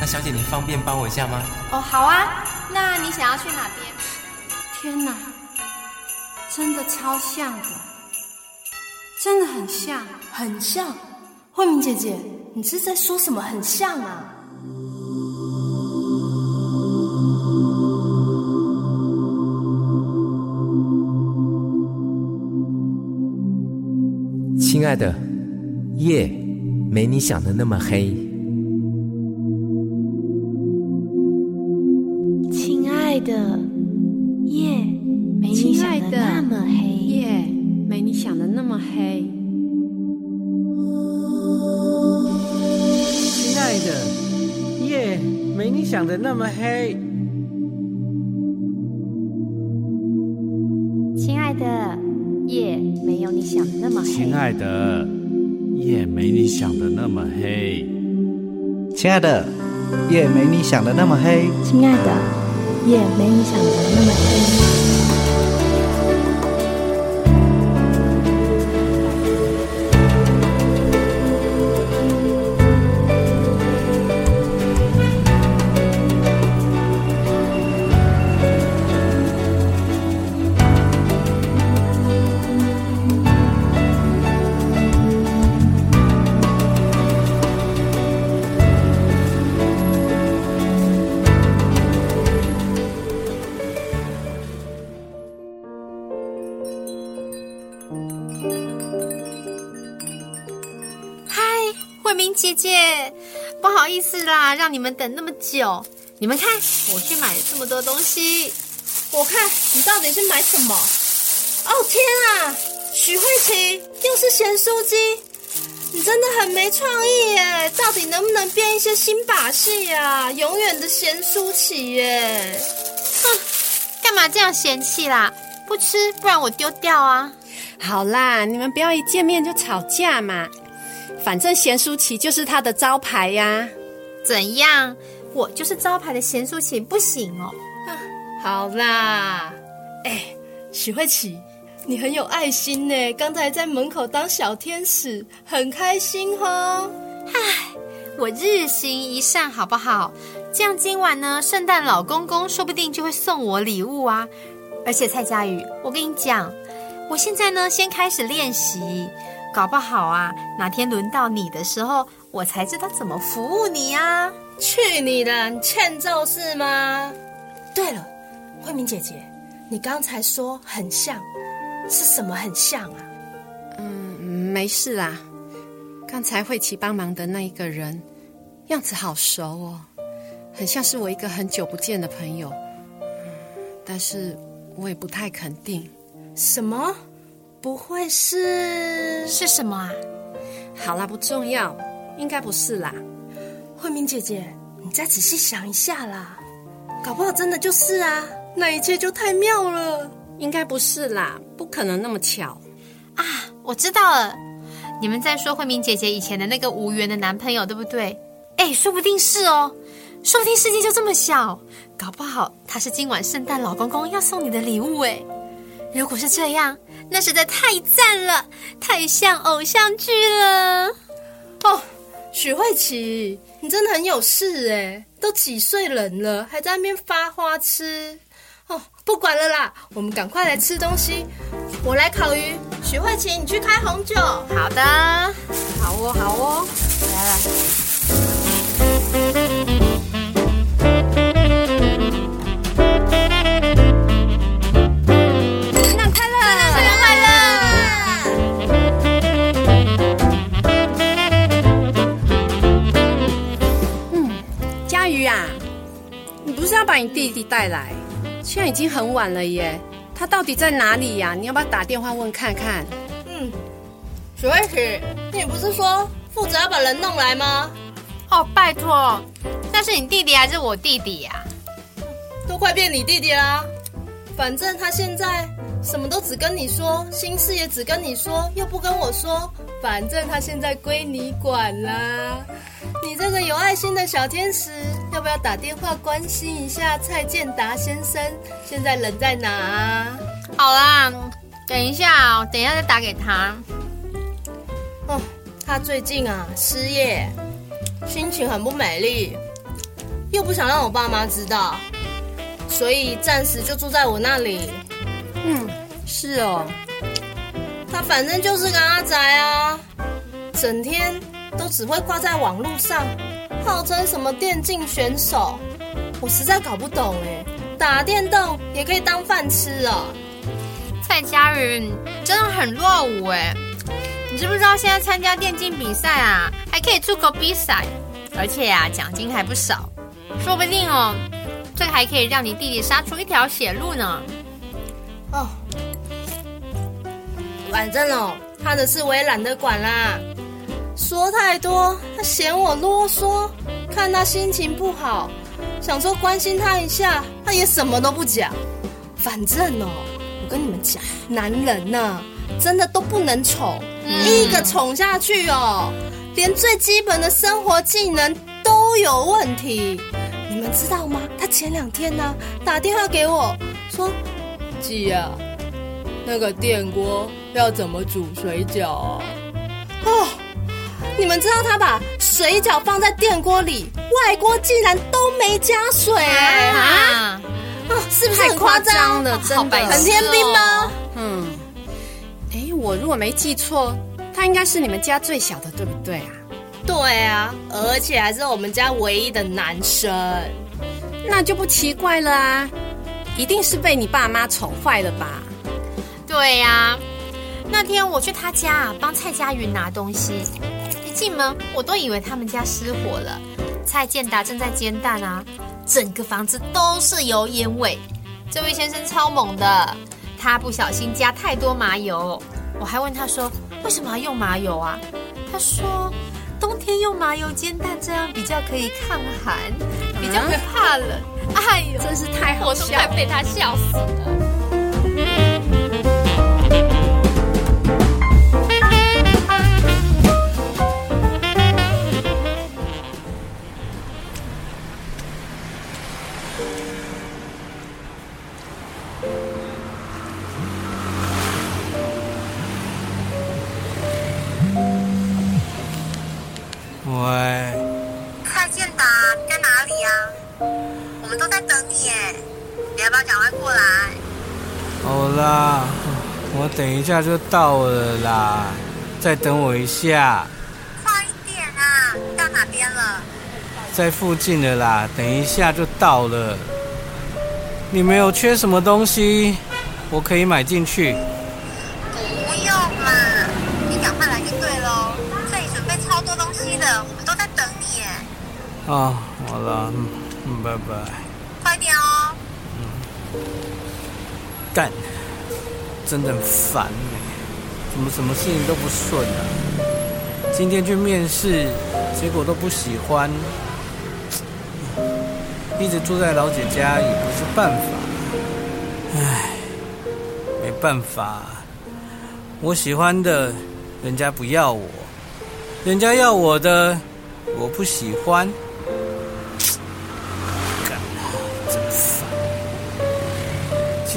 那小姐，你方便帮我一下吗？哦，好啊。那你想要去哪边？天哪，真的超像的，真的很像，很像。慧明姐姐，你是在说什么？很像啊。亲爱的，夜没你想的那么黑。没你想的那么黑。亲爱的，夜没有你想的那么黑。亲爱的，夜没你想的那么黑。亲爱的，夜没你想的那么黑。亲爱的，夜没你想的那么黑。意思啦，让你们等那么久。你们看，我去买了这么多东西。我看你到底是买什么？哦天啊，许慧琪又是咸酥鸡，你真的很没创意耶！到底能不能变一些新把戏呀？永远的咸酥琪耶！哼，干嘛这样嫌弃啦？不吃，不然我丢掉啊！好啦，你们不要一见面就吵架嘛。反正咸酥琪就是他的招牌呀。怎样？我就是招牌的咸酥琪，不行哦。好啦，哎，许慧琪，你很有爱心呢。刚才在门口当小天使，很开心哈。唉，我日行一善，好不好？这样今晚呢，圣诞老公公说不定就会送我礼物啊。而且蔡佳宇，我跟你讲，我现在呢，先开始练习，搞不好啊，哪天轮到你的时候，我才知道怎么服务你啊。去你的，你欠揍是吗？对了。慧明姐姐，你刚才说很像，是什么很像啊？嗯，没事啦。刚才慧琪帮忙的那一个人，样子好熟哦，很像是我一个很久不见的朋友。但是我也不太肯定。什么？不会是？是什么啊？好啦，不重要，应该不是啦。慧明姐姐，你再仔细想一下啦，搞不好真的就是啊。那一切就太妙了，应该不是啦，不可能那么巧啊！我知道了，你们在说慧明姐姐以前的那个无缘的男朋友，对不对？哎，说不定是哦，说不定世界就这么小，搞不好他是今晚圣诞老公公要送你的礼物哎！如果是这样，那实在太赞了，太像偶像剧了哦！许慧琪，你真的很有事哎，都几岁人了，还在那边发花痴。哦，不管了啦，我们赶快来吃东西。我来烤鱼，许慧琪你去开红酒。好的，好哦，好哦，来来。你弟弟带来？现在已经很晚了耶，他到底在哪里呀？你要不要打电话问看看？嗯，许慧琪，你不是说负责要把人弄来吗？哦，拜托，那是你弟弟还是我弟弟呀？都快变你弟弟啦！反正他现在什么都只跟你说，心事也只跟你说，又不跟我说。反正他现在归你管啦。你这个有爱心的小天使，要不要打电话关心一下蔡建达先生现在人在哪？好啦，等一下，等一下再打给他。哦，他最近啊失业，心情很不美丽。又不想让我爸妈知道，所以暂时就住在我那里。嗯，是哦，他反正就是个阿宅啊，整天都只会挂在网络上，号称什么电竞选手，我实在搞不懂哎，打电动也可以当饭吃啊！蔡佳云真的很落伍哎，你知不知道现在参加电竞比赛啊，还可以出国比赛，而且啊奖金还不少，说不定哦，这还可以让你弟弟杀出一条血路呢。哦，反正哦，他的事我也懒得管啦。说太多，他嫌我啰嗦，看他心情不好，想说关心他一下，他也什么都不讲。反正哦，我跟你们讲，男人呐，真的都不能宠，一个宠下去哦，连最基本的生活技能都有问题。你们知道吗？他前两天呢，打电话给我说。姐呀，那个电锅要怎么煮水饺啊？哦，你们知道他把水饺放在电锅里，外锅竟然都没加水啊！啊，是不是很夸张的？真的，很天兵吗？嗯，哎，我如果没记错，他应该是你们家最小的，对不对啊？对啊，而且还是我们家唯一的男生，那就不奇怪了啊。一定是被你爸妈宠坏了吧？对呀，那天我去他家帮蔡佳云拿东西，一进门我都以为他们家失火了。蔡建达正在煎蛋啊，整个房子都是油烟味。这位先生超猛的，他不小心加太多麻油，我还问他说为什么要用麻油啊？他说冬天用麻油煎蛋，这样比较可以抗寒，比较不怕冷。哎呦，真是太好笑，我都快被他笑死了。下就到了啦，再等我一下。快一点啊！到哪边了？在附近的啦，等一下就到了。你没有缺什么东西，我可以买进去。不用啦，你赶快来就对喽。这里准备超多东西的，我们都在等你耶。啊，好了，嗯，拜拜。快点哦。嗯。干。真的很烦哎，怎么什么事情都不顺啊？今天去面试，结果都不喜欢，一直住在老姐家也不是办法。唉，没办法，我喜欢的，人家不要我；人家要我的，我不喜欢。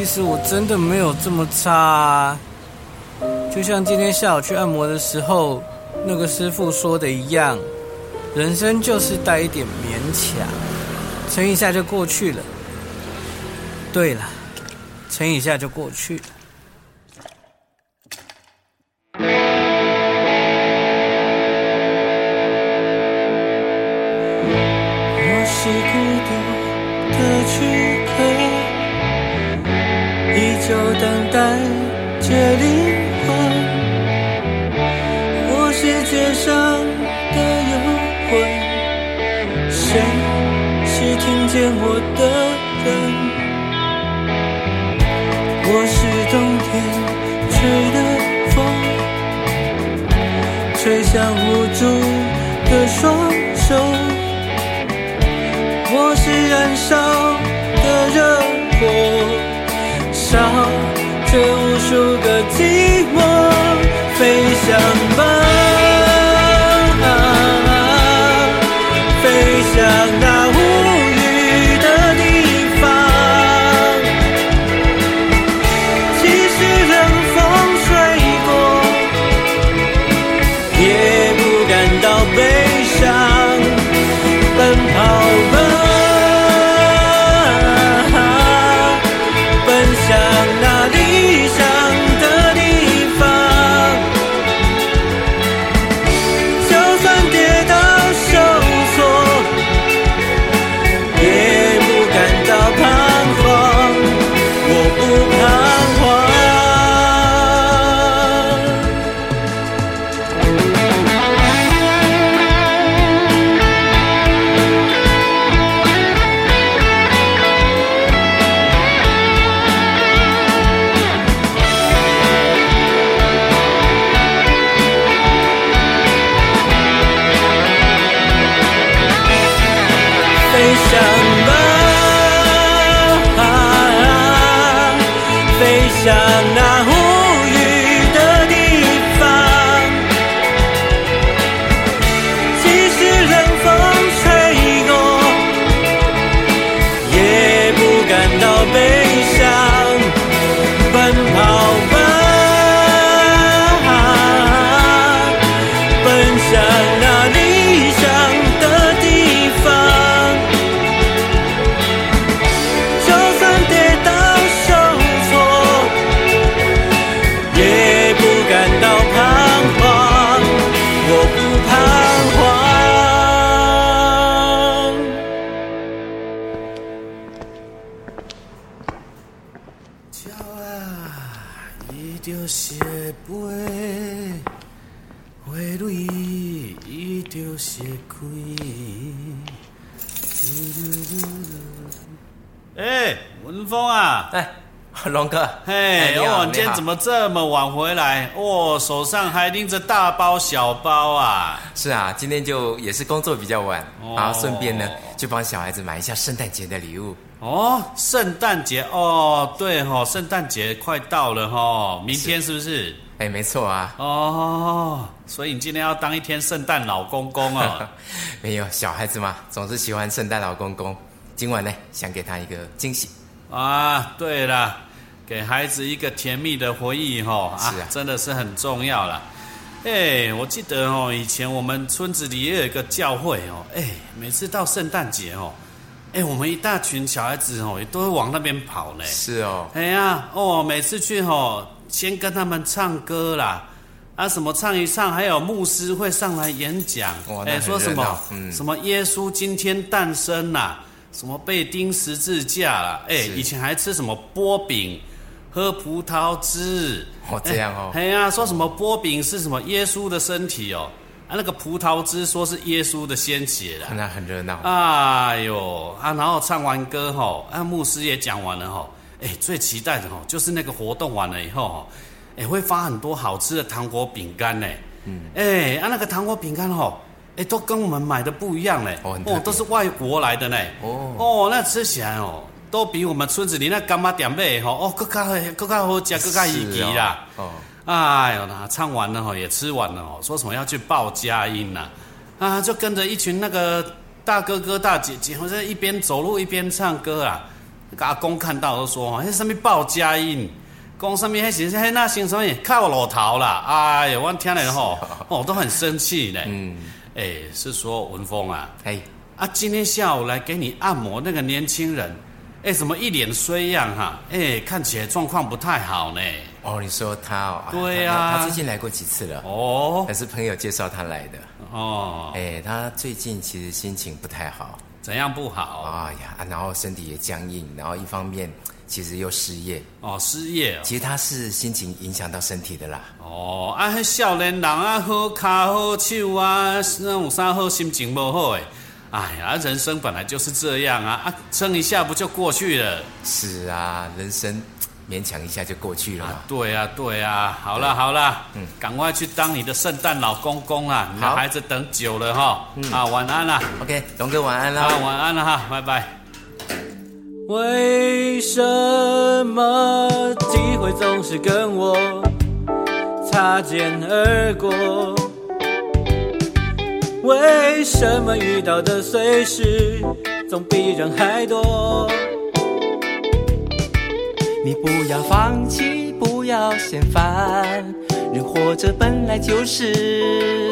其实我真的没有这么差，就像今天下午去按摩的时候，那个师傅说的一样，人生就是带一点勉强，撑一下就过去了。对了，撑一下就过去了。像无助的双手，我是燃烧的热火。烧着无数个寂奔跑。嘿，哎你好哦，你今天怎么这么晚回来？哦，手上还拎着大包小包啊？是啊，今天就也是工作比较晚，哦然后顺便呢就帮小孩子买一下圣诞节的礼物。哦，圣诞节哦，对哦，圣诞节快到了哦，明天是不是？哎，没错啊，哦，所以你今天要当一天圣诞老公公哦。没有小孩子嘛，总是喜欢圣诞老公公。今晚呢，想给他一个惊喜。啊，对了，给孩子一个甜蜜的回忆吼啊，啊真的是很重要了。哎，我记得哦，以前我们村子里也有一个教会哦，哎，每次到圣诞节哦，哎，我们一大群小孩子哦，也都会往那边跑呢。是哦，哎呀，哦，每次去吼，先跟他们唱歌啦，啊，什么唱一唱，还有牧师会上来演讲哎，说什么，嗯什么耶稣今天诞生啦，什么被钉十字架啦，哎，以前还吃什么波饼，喝葡萄汁，哦这样哦 哎呀，说什么波饼是什么耶稣的身体哦，啊，那个葡萄汁说是耶稣的鲜血啦，那很热闹。哎呦啊！然后唱完歌吼，啊，牧师也讲完了吼，哎，最期待的吼就是那个活动完了以后吼，哎，会发很多好吃的糖果饼干呢。嗯，哎，啊，那个糖果饼干吼，哎，都跟我们买的不一样嘞。哦都是外国来的呢。哦哦，那吃起来哦，都比我们村子里那干妈点买的吼，哦，更加更加好吃，更加有是哦吉啦。哦，哎呦，那唱完了哈，也吃完了哦，说什么要去报佳音呐、啊？就跟着一群那个大哥哥大姐姐，好像一边走路一边唱歌啊。那个阿公看到都说，那什么报佳音，讲上面那是那那先什么？靠老头啦。哎呦，我听了吼，哦，都很生气呢。嗯，哎，是说文峰啊，哎，啊，今天下午来给你按摩那个年轻人，哎，怎么一脸衰样哈？哎，看起来状况不太好呢。哦，你说他哦，对啊，啊他他最近来过几次了，哦还是朋友介绍他来的。哦，哎，他最近其实心情不太好，怎样不好？哎呀，啊然后身体也僵硬，然后一方面其实又失业，哦，失业哦。其实他是心情影响到身体的啦。哦，啊，迄少年人啊，好骹好手啊，那有啥好心情不好诶？哎呀，人生本来就是这样啊，啊，撑一下不就过去了？是啊，人生勉强一下就过去了嘛。啊，对啊，对啊，好啦好啦，嗯，赶快去当你的圣诞老公公啊，你的好孩子等久了哈，啊，晚安啦，OK，龙哥晚安啦。啊，晚安了哈，拜拜。为什么机会总是跟我擦肩而过？为什么遇到的碎事总比人还多？你不要放弃，不要嫌烦，人活着本来就是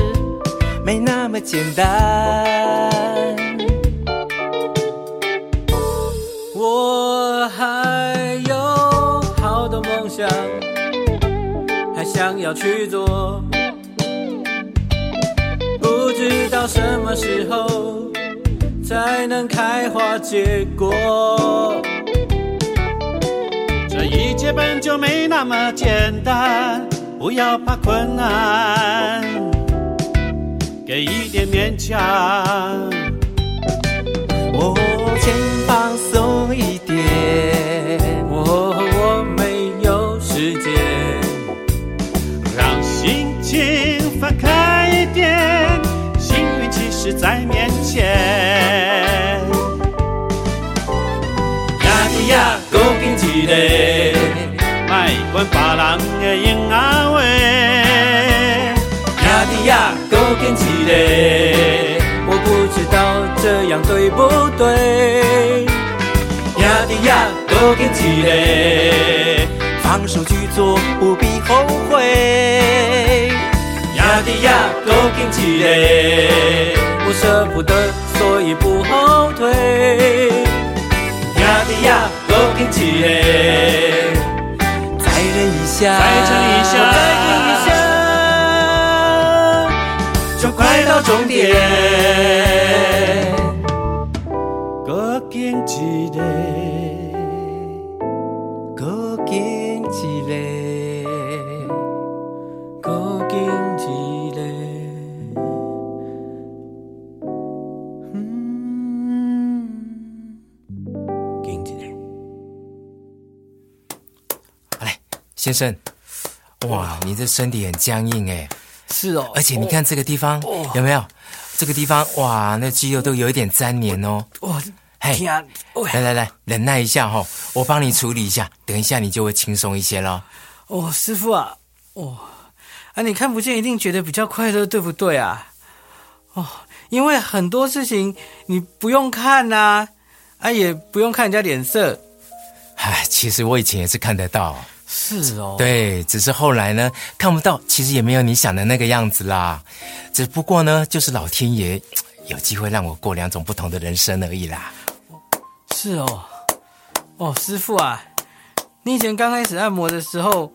没那么简单。我还有好多梦想，还想要去做，到什么时候才能开花结果。这一切本就没那么简单，不要怕困难，给一点勉强。哦肩膀呀咿呀，够劲一个，阮别人的婴仔话。呀的呀，够坚持嘞！我不知道这样对不对。呀的呀，够坚持嘞！放手去做，不必后悔。呀的呀，够坚持嘞！我舍不得，所以不后退。呀的呀，够坚持嘞！再忍一下，再忍一下再忍一下，就快到终点。多坚持咧，先生，哇，你这身体很僵硬哎，是哦，而且你看这个地方、哦。有没有？这个地方哇，那肌肉都有一点粘黏哦。哇，嘿，天啊，喂。来来来，忍耐一下哈、哦，我帮你处理一下，等一下你就会轻松一些了。哦，师傅啊，哦，啊，你看不见一定觉得比较快乐，对不对啊？哦，因为很多事情你不用看呐、啊，也不用看人家脸色。唉，其实我以前也是看得到，是哦，，对，只是后来呢看不到，其实也没有你想的那个样子啦。只不过呢，就是老天爷有机会让我过两种不同的人生而已啦。是哦，哦，师傅啊，你以前刚开始按摩的时候，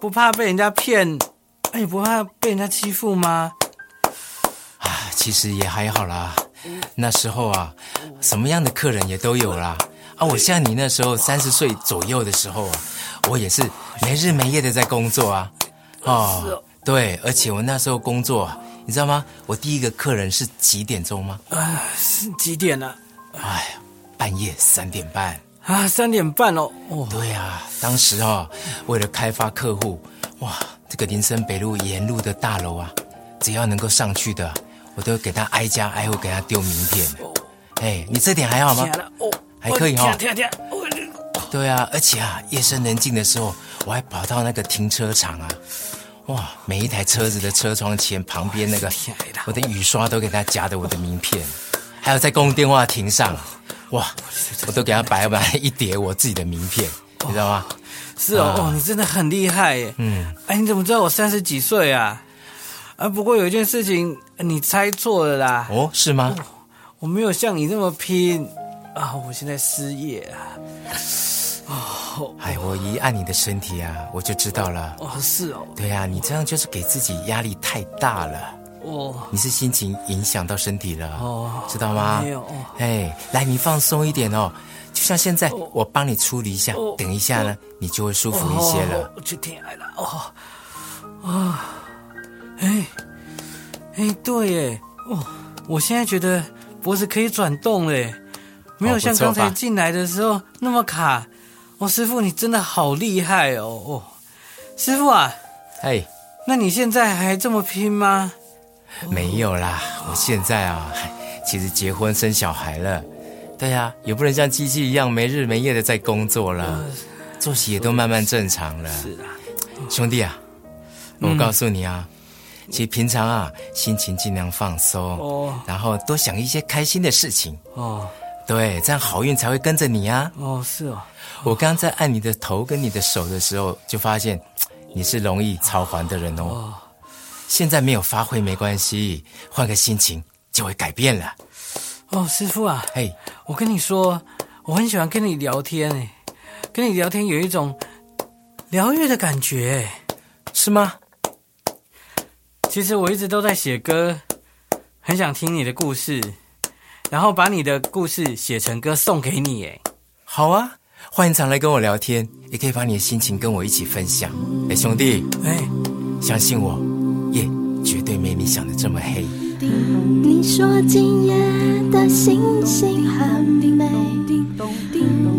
不怕被人家骗，哎，也不怕被人家欺负吗？啊，其实也还好啦。那时候啊，什么样的客人也都有啦。啊，我像你那时候三十岁左右的时候啊，我也是没日没夜的在工作啊。哦，对，而且我那时候工作啊，你知道吗？我第一个客人是几点钟吗？啊，是几点啊、哎呀，半夜三点半。啊？三点半哦。哦，对啊，当时啊，为了开发客户，哇，这个林森北路沿路的大楼啊，只要能够上去的，我都给他挨家挨户给他丢名片。哎，你这点还好吗还可以哈天天天，哦对啊，而且啊，夜深人静的时候，我还跑到那个停车场啊，哇，每一台车子的车窗前旁边那个，我的雨刷都给他夹的我的名片，还有在公共电话亭上，哇，我都给他摆满一叠我自己的名片，你知道吗？是哦，啊哦，你真的很厉害耶。嗯，哎，你怎么知道我三十几岁啊？啊，不过有一件事情你猜错了啦，哦，是吗？我没有像你那么拼啊，我现在失业啊。哎，我一按你的身体啊，我就知道了。哦，是哦，对呀、你这样就是给自己压力太大了，哦，你是心情影响到身体了，哦知道吗？没有。哦哎，来，你放松一点哦，就像现在，我帮你处理一下，哦。等一下呢，你就会舒服一些了。我，去天来了，哦，啊，哎，哎，对耶，哦，我现在觉得脖子可以转动嘞，没有像刚才进来的时候那么卡。哦，师傅，你真的好厉害哦！哦，师傅啊，哎，那你现在还这么拼吗？没有啦，我现在啊，其实结婚生小孩了，对呀、也不能像机器一样没日没夜的在工作了，作息也都慢慢正常了。是啊，兄弟啊，我告诉你啊，其实平常啊，心情尽量放松，哦。然后多想一些开心的事情，哦对，这样好运才会跟着你啊。哦，是哦，我刚在按你的头跟你的手的时候，就发现你是容易超凡的人哦。哦现在没有发挥没关系，换个心情就会改变了。哦，师傅啊，嘿，我跟你说，我很喜欢跟你聊天诶，跟你聊天有一种疗愈的感觉诶。是吗？其实我一直都在写歌，很想听你的故事，然后把你的故事写成歌送给你哎。好啊，欢迎常来跟我聊天，也可以把你的心情跟我一起分享。哎，兄弟，哎，相信我，夜绝对没你想的这么黑。你说今夜的星星很美，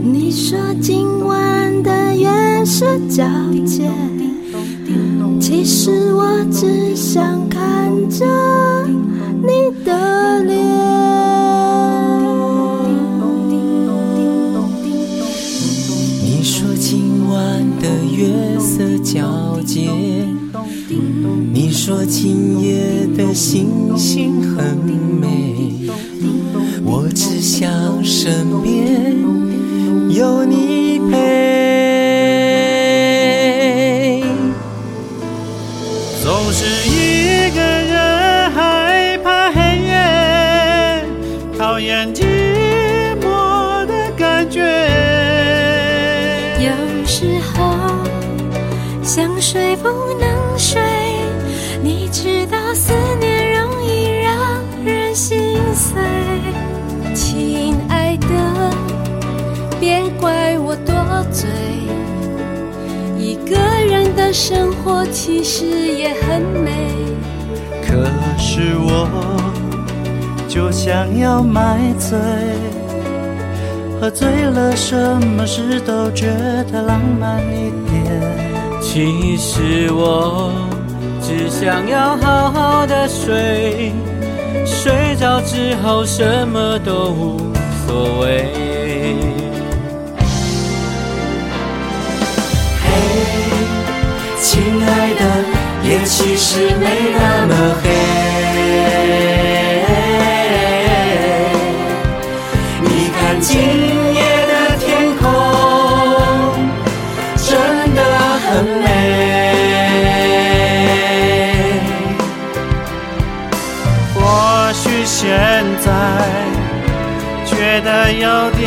你说今晚的月色皎洁，其实我只想看着你的脸。生活其实也很美。可是我就想要买醉，喝醉了什么事都觉得浪漫一点。其实我只想要好好的睡，睡着之后什么都无所谓。亲爱的，夜其实没那么黑。你看今夜的天空，真的很美。或许现在觉得有点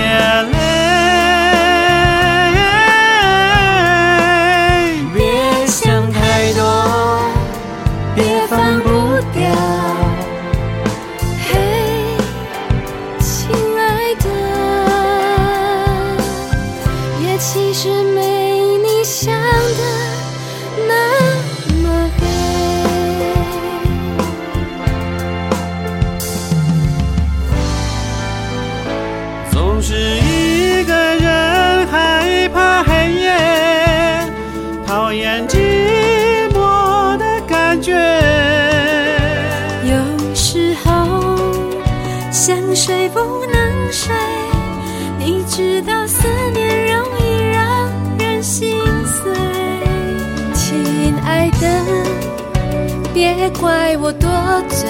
别怪我多嘴，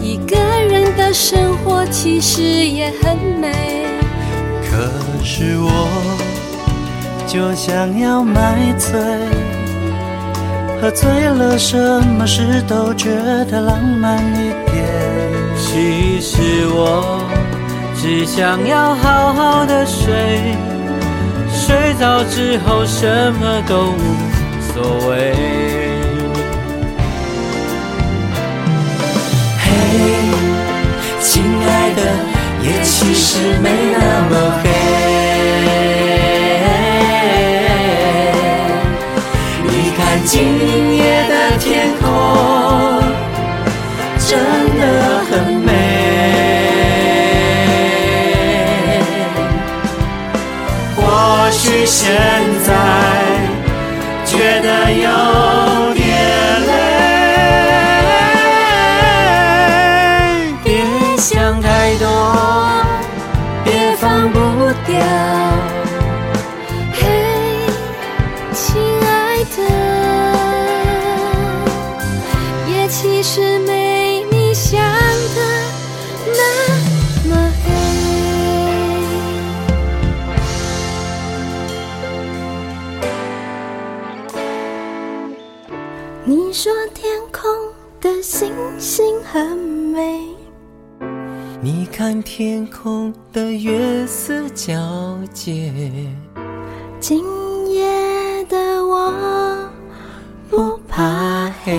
一个人的生活其实也很美。可是我就想要买醉，喝醉了什么事都觉得浪漫一点。其实我只想要好好的睡，睡着之后什么都无所谓。亲爱的，夜其实没那么黑。你说天空的星星很美。你看天空的月色皎洁，今夜的我不怕怕黑。